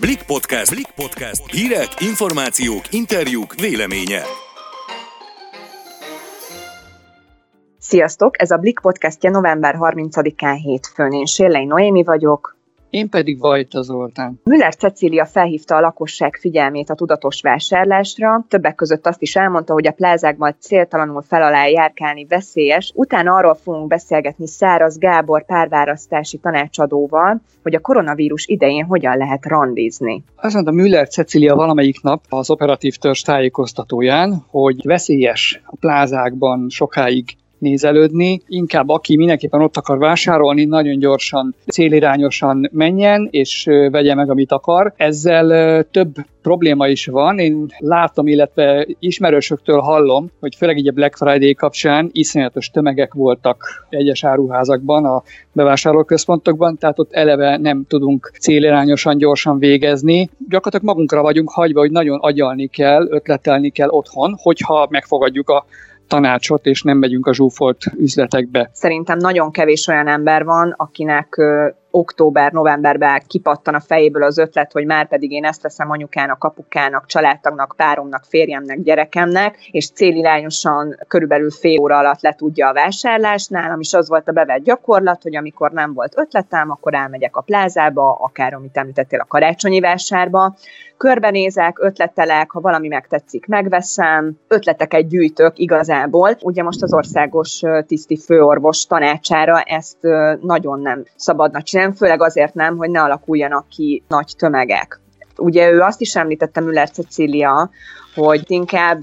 Blik Podcast. Blik Podcast. Hírek, információk, interjúk, véleménye. Sziasztok! Ez a Blik podcastja november 30-án hétfőn. Én Sérlei Noémi vagyok, én pedig Vajta Zoltán. Müller Cecília felhívta a lakosság figyelmét a tudatos vásárlásra, többek között azt is elmondta, hogy a plázákban céltalanul fel alá járkálni veszélyes. Utána arról fogunk beszélgetni Száraz Gábor párválasztási tanácsadóval, hogy a koronavírus idején hogyan lehet randizni. Azt mondta Müller Cecília valamelyik nap az operatív törzs tájékoztatóján, hogy veszélyes a plázákban sokáig nézelődni, inkább aki mindenképpen ott akar vásárolni, nagyon gyorsan, célirányosan menjen, és vegye meg, amit akar. Ezzel több probléma is van. Én látom, illetve ismerősöktől hallom, hogy főleg így a Black Friday kapcsán iszonyatos tömegek voltak egyes áruházakban, a bevásárlóközpontokban, tehát ott eleve nem tudunk célirányosan gyorsan végezni. Gyakorlatilag magunkra vagyunk hagyva, hogy nagyon agyalni kell, ötletelni kell otthon, hogyha megfogadjuk a tanácsot, és nem megyünk a zsúfolt üzletekbe. Szerintem nagyon kevés olyan ember van, akinek október-novemberben kipattan a fejéből az ötlet, hogy már pedig én ezt veszem anyukának, apukának, családtagnak, páromnak, férjemnek, gyerekemnek, és célirányosan körülbelül fél óra alatt le tudja a vásárlást. Nálam is az volt a bevett gyakorlat, hogy amikor nem volt ötletem, akkor elmegyek a plázába, akár amit említettél a karácsonyi vásárba, körbenézek, ötletelek, ha valami megtetszik, megveszem, ötleteket gyűjtök igazából. Ugye most az országos tiszti főorvos tanácsára ezt nagyon nem szabadna csinálni, főleg azért nem, hogy ne alakuljanak ki nagy tömegek. Ugye ő azt is említette Müller Cecília, hogy inkább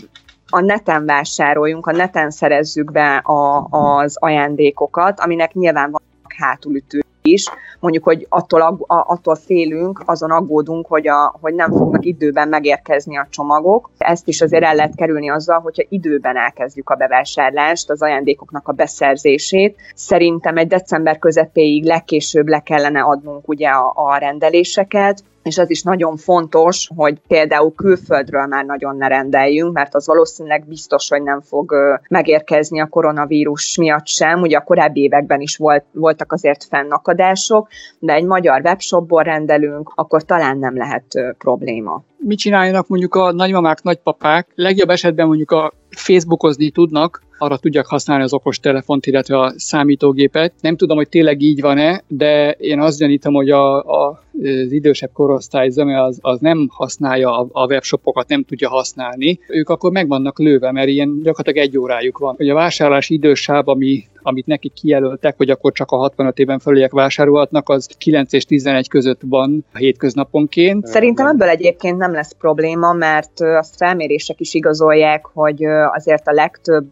a neten vásároljunk, a neten szerezzük be a, az ajándékokat, aminek nyilván van hátulütő is, mondjuk, hogy attól, attól félünk, azon aggódunk, hogy, a, hogy nem fognak időben megérkezni a csomagok. Ezt is azért el lehet kerülni azzal, hogyha időben elkezdjük a bevásárlást, az ajándékoknak a beszerzését. Szerintem egy december közepéig legkésőbb le kellene adnunk ugye a, a rendeléseket, és az is nagyon fontos, hogy például külföldről már nagyon ne rendeljünk, mert az valószínűleg biztos, hogy nem fog megérkezni a koronavírus miatt sem. Ugye a korábbi években is volt, voltak azért fennakadások, de egy magyar webshopból rendelünk, akkor talán nem lehet probléma. Mit csináljanak mondjuk a nagymamák, nagypapák? Legjobb esetben mondjuk a Facebookozni tudnak, arra tudják használni az okos telefont, illetve a számítógépet. Nem tudom, hogy tényleg így van-e, de én azt gyanítom, hogy a, a, az idősebb korosztály zöme az, az nem használja a, a webshopokat, nem tudja használni. Ők akkor meg vannak lőve, mert ilyen gyakorlatilag egy órájuk van. Hogy a vásárlás idősáv, ami amit nekik kijelöltek, hogy akkor csak a 65 éven felüliek vásárolhatnak, az 9 és 11 között van a hétköznaponként. Szerintem ebből egyébként nem lesz probléma, mert azt felmérések is igazolják, hogy azért a legtöbb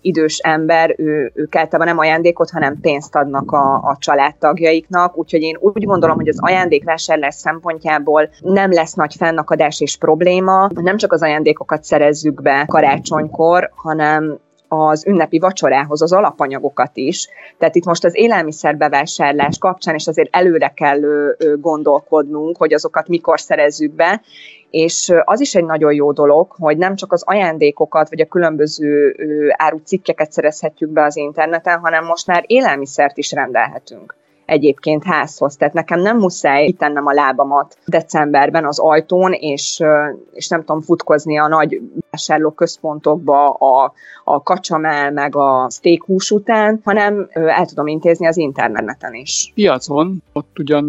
idős ember, ő, ők általában nem ajándékot, hanem pénzt adnak a, a családtagjaiknak, úgyhogy én úgy gondolom, hogy az ajándékvásárlás szempontjából nem lesz nagy fennakadás és probléma. Nem csak az ajándékokat szerezzük be karácsonykor, hanem az ünnepi vacsorához az alapanyagokat is. Tehát itt most az élelmiszerbevásárlás kapcsán is azért előre kell gondolkodnunk, hogy azokat mikor szerezzük be, és az is egy nagyon jó dolog, hogy nem csak az ajándékokat, vagy a különböző árucikkeket szerezhetjük be az interneten, hanem most már élelmiszert is rendelhetünk egyébként házhoz. Tehát nekem nem muszáj kitennem a lábamat decemberben az ajtón, és, és nem tudom futkozni a nagy központokba a, a kacsamel, meg a steak hús után, hanem el tudom intézni az interneten is. Piacon ott ugyan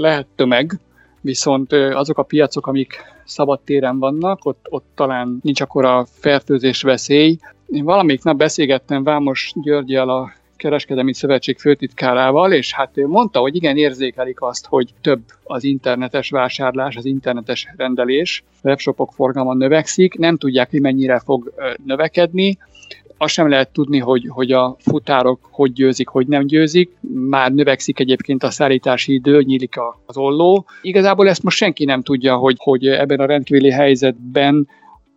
lehet tömeg, viszont azok a piacok, amik szabad téren vannak, ott, ott talán nincs akkor a fertőzés veszély. Én valamelyik nap beszélgettem Vámos Györgyel a kereskedelmi szövetség főtitkárával, és hát ő mondta, hogy igen, érzékelik azt, hogy több az internetes vásárlás, az internetes rendelés, webshopok forgalma növekszik, nem tudják, hogy mennyire fog növekedni, azt sem lehet tudni, hogy, hogy a futárok hogy győzik, hogy nem győzik. Már növekszik egyébként a szállítási idő, nyílik az olló. Igazából ezt most senki nem tudja, hogy, hogy ebben a rendkívüli helyzetben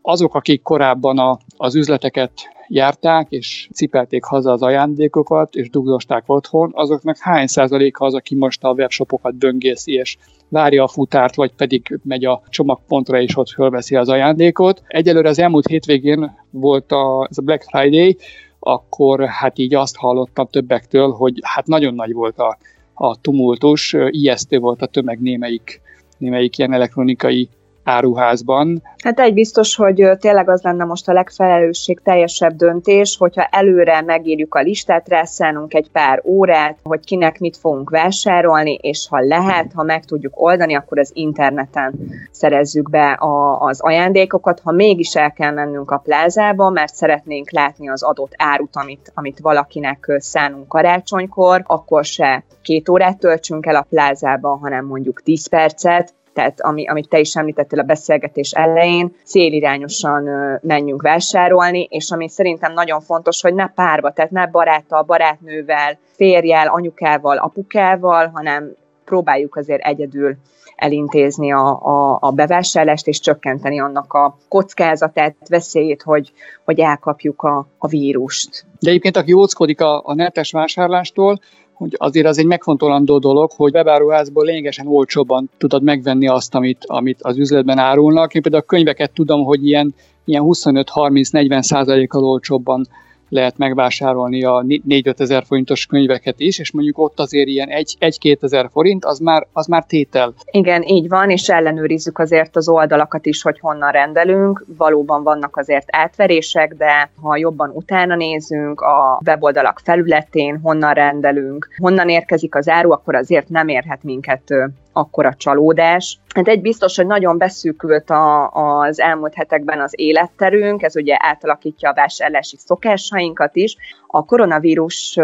azok, akik korábban a, az üzleteket járták, és cipelték haza az ajándékokat, és dugdosták otthon, azoknak hány százaléka az, aki most a webshopokat böngészi, és várja a futárt, vagy pedig megy a csomagpontra, és ott fölveszi az ajándékot. Egyelőre az elmúlt hétvégén volt a, ez a Black Friday, akkor hát így azt hallottam többektől, hogy hát nagyon nagy volt a, a tumultus, ijesztő volt a tömeg némelyik némelyik ilyen elektronikai áruházban. Hát egy biztos, hogy tényleg az lenne most a legfelelősség teljesebb döntés, hogyha előre megírjuk a listát, rászánunk egy pár órát, hogy kinek mit fogunk vásárolni, és ha lehet, ha meg tudjuk oldani, akkor az interneten szerezzük be a, az ajándékokat. Ha mégis el kell mennünk a plázába, mert szeretnénk látni az adott árut, amit, amit valakinek szánunk karácsonykor, akkor se két órát töltsünk el a plázában, hanem mondjuk 10 percet, tehát ami, amit te is említettél a beszélgetés elején, célirányosan menjünk vásárolni, és ami szerintem nagyon fontos, hogy ne párba, tehát ne baráttal, barátnővel, férjel, anyukával, apukával, hanem próbáljuk azért egyedül elintézni a, a, a bevásárlást, és csökkenteni annak a kockázatát, veszélyét, hogy, hogy elkapjuk a, a vírust. De egyébként, aki óckodik a, a netes vásárlástól, hogy azért az egy megfontolandó dolog, hogy webáruházból lényegesen olcsóbban tudod megvenni azt, amit, amit az üzletben árulnak. Én például a könyveket tudom, hogy ilyen, ilyen 25-30-40 százalékkal olcsóbban lehet megvásárolni a 4-5 ezer forintos könyveket is, és mondjuk ott azért ilyen 1-2 ezer forint, az már, az már tétel. Igen, így van, és ellenőrizzük azért az oldalakat is, hogy honnan rendelünk. Valóban vannak azért átverések, de ha jobban utána nézünk a weboldalak felületén, honnan rendelünk, honnan érkezik az áru, akkor azért nem érhet minket akkora csalódás. Hát egy biztos, hogy nagyon beszűkült a, az elmúlt hetekben az életterünk, ez ugye átalakítja a vásárlási szokásainkat is. A koronavírus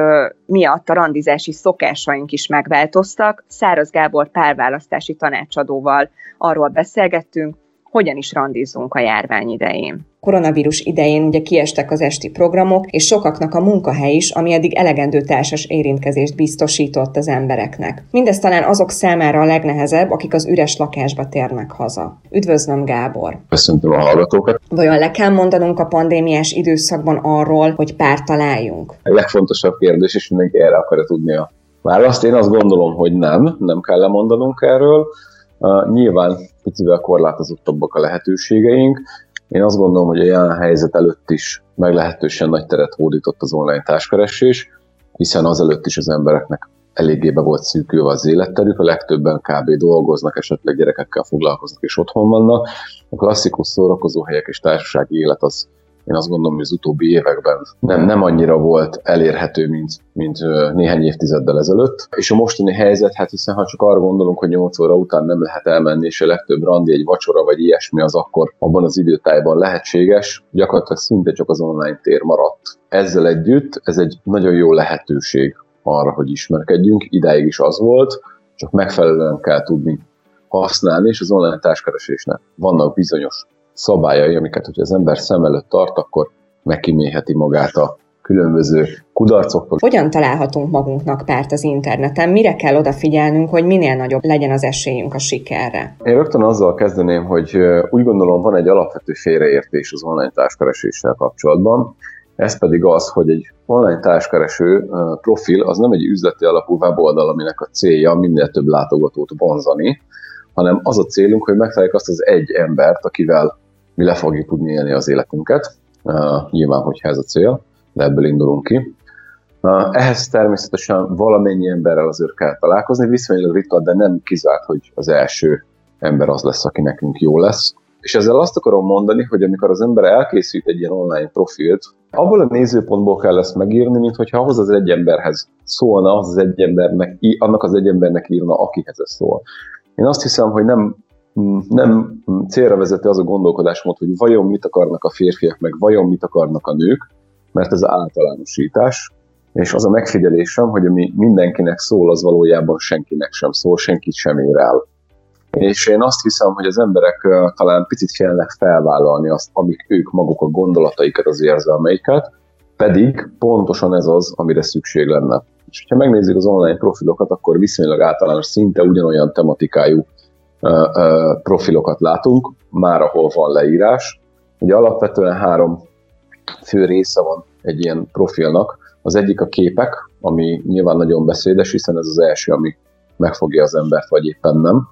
miatt a randizási szokásaink is megváltoztak. Száraz Gábor párválasztási tanácsadóval arról beszélgettünk, hogyan is randizzunk a járvány idején koronavírus idején ugye kiestek az esti programok, és sokaknak a munkahely is, ami eddig elegendő társas érintkezést biztosított az embereknek. Mindez talán azok számára a legnehezebb, akik az üres lakásba térnek haza. Üdvözlöm, Gábor! Köszöntöm a hallgatókat! Vajon le kell mondanunk a pandémiás időszakban arról, hogy párt találjunk? A legfontosabb kérdés, és mindenki erre akarja tudni a választ. Én azt gondolom, hogy nem, nem kell lemondanunk erről. Uh, nyilván picivel korlátozottabbak a lehetőségeink, én azt gondolom, hogy a jelen helyzet előtt is meglehetősen nagy teret hódított az online társkeresés, hiszen azelőtt is az embereknek eléggé be volt szűkülve az életterük, a legtöbben kb. dolgoznak, esetleg gyerekekkel foglalkoznak és otthon vannak. A klasszikus szórakozóhelyek és társasági élet az én azt gondolom, hogy az utóbbi években nem, nem annyira volt elérhető, mint, mint néhány évtizeddel ezelőtt. És a mostani helyzet, hát hiszen ha csak arra gondolunk, hogy 8 óra után nem lehet elmenni, és a legtöbb randi egy vacsora vagy ilyesmi az akkor abban az időtájban lehetséges, gyakorlatilag szinte csak az online tér maradt. Ezzel együtt ez egy nagyon jó lehetőség arra, hogy ismerkedjünk, idáig is az volt, csak megfelelően kell tudni használni, és az online társkeresésnek vannak bizonyos szabályai, amiket, hogyha az ember szem előtt tart, akkor megkiméheti magát a különböző kudarcoktól. Hogyan találhatunk magunknak párt az interneten? Mire kell odafigyelnünk, hogy minél nagyobb legyen az esélyünk a sikerre? Én rögtön azzal kezdeném, hogy úgy gondolom van egy alapvető félreértés az online társkereséssel kapcsolatban. Ez pedig az, hogy egy online társkereső profil az nem egy üzleti alapú weboldal, aminek a célja minél több látogatót vonzani, hanem az a célunk, hogy megtaláljuk azt az egy embert, akivel mi le fogjuk tudni élni az életünket, uh, nyilván, hogyha ez a cél, de ebből indulunk ki. Uh, ehhez természetesen valamennyi emberrel azért kell találkozni, viszonylag ritka, de nem kizárt, hogy az első ember az lesz, aki nekünk jó lesz. És ezzel azt akarom mondani, hogy amikor az ember elkészít egy ilyen online profilt, abból a nézőpontból kell ezt megírni, mint hogyha ahhoz az egy emberhez szólna, az az egy embernek, annak az egy embernek írna, akihez ez szól. Én azt hiszem, hogy nem nem célra vezető az a gondolkodásmód, hogy vajon mit akarnak a férfiak, meg vajon mit akarnak a nők, mert ez általánosítás, és az a megfigyelésem, hogy ami mindenkinek szól, az valójában senkinek sem szól, senkit sem ér el. És én azt hiszem, hogy az emberek talán picit félnek felvállalni azt, amik ők maguk a gondolataikat, az érzelmeiket, pedig pontosan ez az, amire szükség lenne. És ha megnézzük az online profilokat, akkor viszonylag általános, szinte ugyanolyan tematikájú profilokat látunk, már ahol van leírás. Ugye alapvetően három fő része van egy ilyen profilnak. Az egyik a képek, ami nyilván nagyon beszédes, hiszen ez az első, ami megfogja az embert, vagy éppen nem.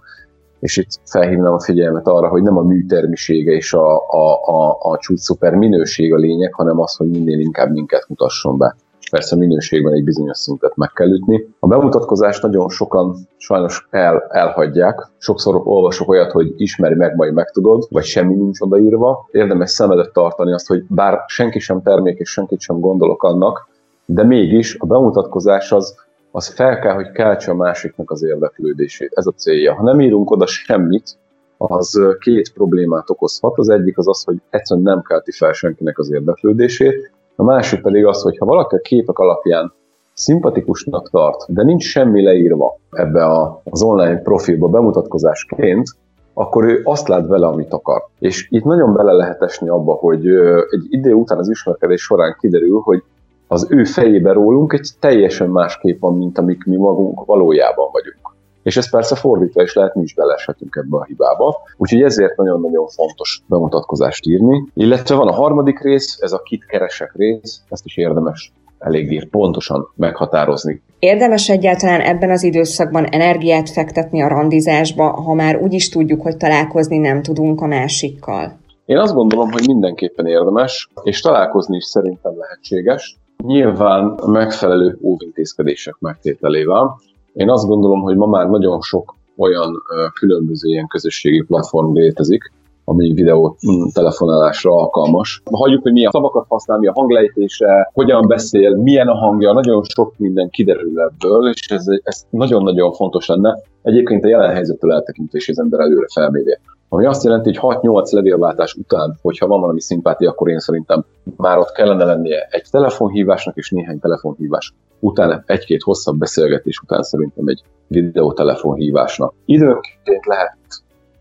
És itt felhívnám a figyelmet arra, hogy nem a műtermisége és a, a, a, a csúcs szuper minőség a lényeg, hanem az, hogy minél inkább minket mutasson be. Persze minőségben egy bizonyos szintet meg kell ütni. A bemutatkozást nagyon sokan sajnos el, elhagyják. Sokszor olvasok olyat, hogy ismeri meg, majd megtudod, vagy semmi nincs odaírva. Érdemes szemedet tartani azt, hogy bár senki sem termék és senkit sem gondolok annak, de mégis a bemutatkozás az, az fel kell, hogy keltse a másiknak az érdeklődését. Ez a célja. Ha nem írunk oda semmit, az két problémát okozhat. Az egyik az az, hogy egyszerűen nem kelti fel senkinek az érdeklődését, a másik pedig az, hogy ha valaki a képek alapján szimpatikusnak tart, de nincs semmi leírva ebbe a, az online profilba bemutatkozásként, akkor ő azt lát vele, amit akar. És itt nagyon bele lehet esni abba, hogy egy idő után az ismerkedés során kiderül, hogy az ő fejébe rólunk egy teljesen más kép van, mint amik mi magunk valójában vagyunk. És ez persze fordítva is lehet, mi is beleshetünk ebbe a hibába. Úgyhogy ezért nagyon-nagyon fontos bemutatkozást írni. Illetve van a harmadik rész, ez a kit keresek rész, ezt is érdemes eléggé pontosan meghatározni. Érdemes egyáltalán ebben az időszakban energiát fektetni a randizásba, ha már úgy is tudjuk, hogy találkozni nem tudunk a másikkal? Én azt gondolom, hogy mindenképpen érdemes, és találkozni is szerintem lehetséges. Nyilván megfelelő óvintézkedések megtételével. Én azt gondolom, hogy ma már nagyon sok olyan különböző ilyen közösségi platform létezik, ami videó telefonálásra alkalmas. Hagyjuk, hogy milyen szavakat használ, mi a hanglejtése, hogyan beszél, milyen a hangja, nagyon sok minden kiderül ebből, és ez, ez nagyon-nagyon fontos lenne. Egyébként a jelen helyzettől eltekintés az ember előre felmérje. Ami azt jelenti, hogy 6-8 levélváltás után, hogyha van valami szimpátia, akkor én szerintem már ott kellene lennie egy telefonhívásnak és néhány telefonhívás után, egy-két hosszabb beszélgetés után szerintem egy videótelefonhívásnak. Időnként lehet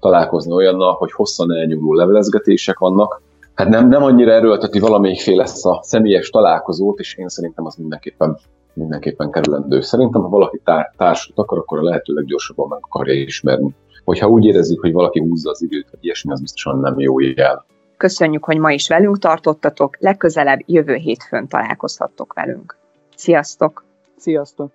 találkozni olyannal, hogy hosszan elnyúló levelezgetések vannak, hát nem, nem annyira erőlteti valamelyikféle ezt a személyes találkozót, és én szerintem az mindenképpen mindenképpen kerülendő. Szerintem, ha valaki tár- társat akar, akkor a lehető leggyorsabban meg akarja ismerni hogyha úgy érezzük, hogy valaki húzza az időt, vagy ilyesmi, az biztosan nem jó jel. Köszönjük, hogy ma is velünk tartottatok, legközelebb jövő hétfőn találkozhattok velünk. Sziasztok! Sziasztok!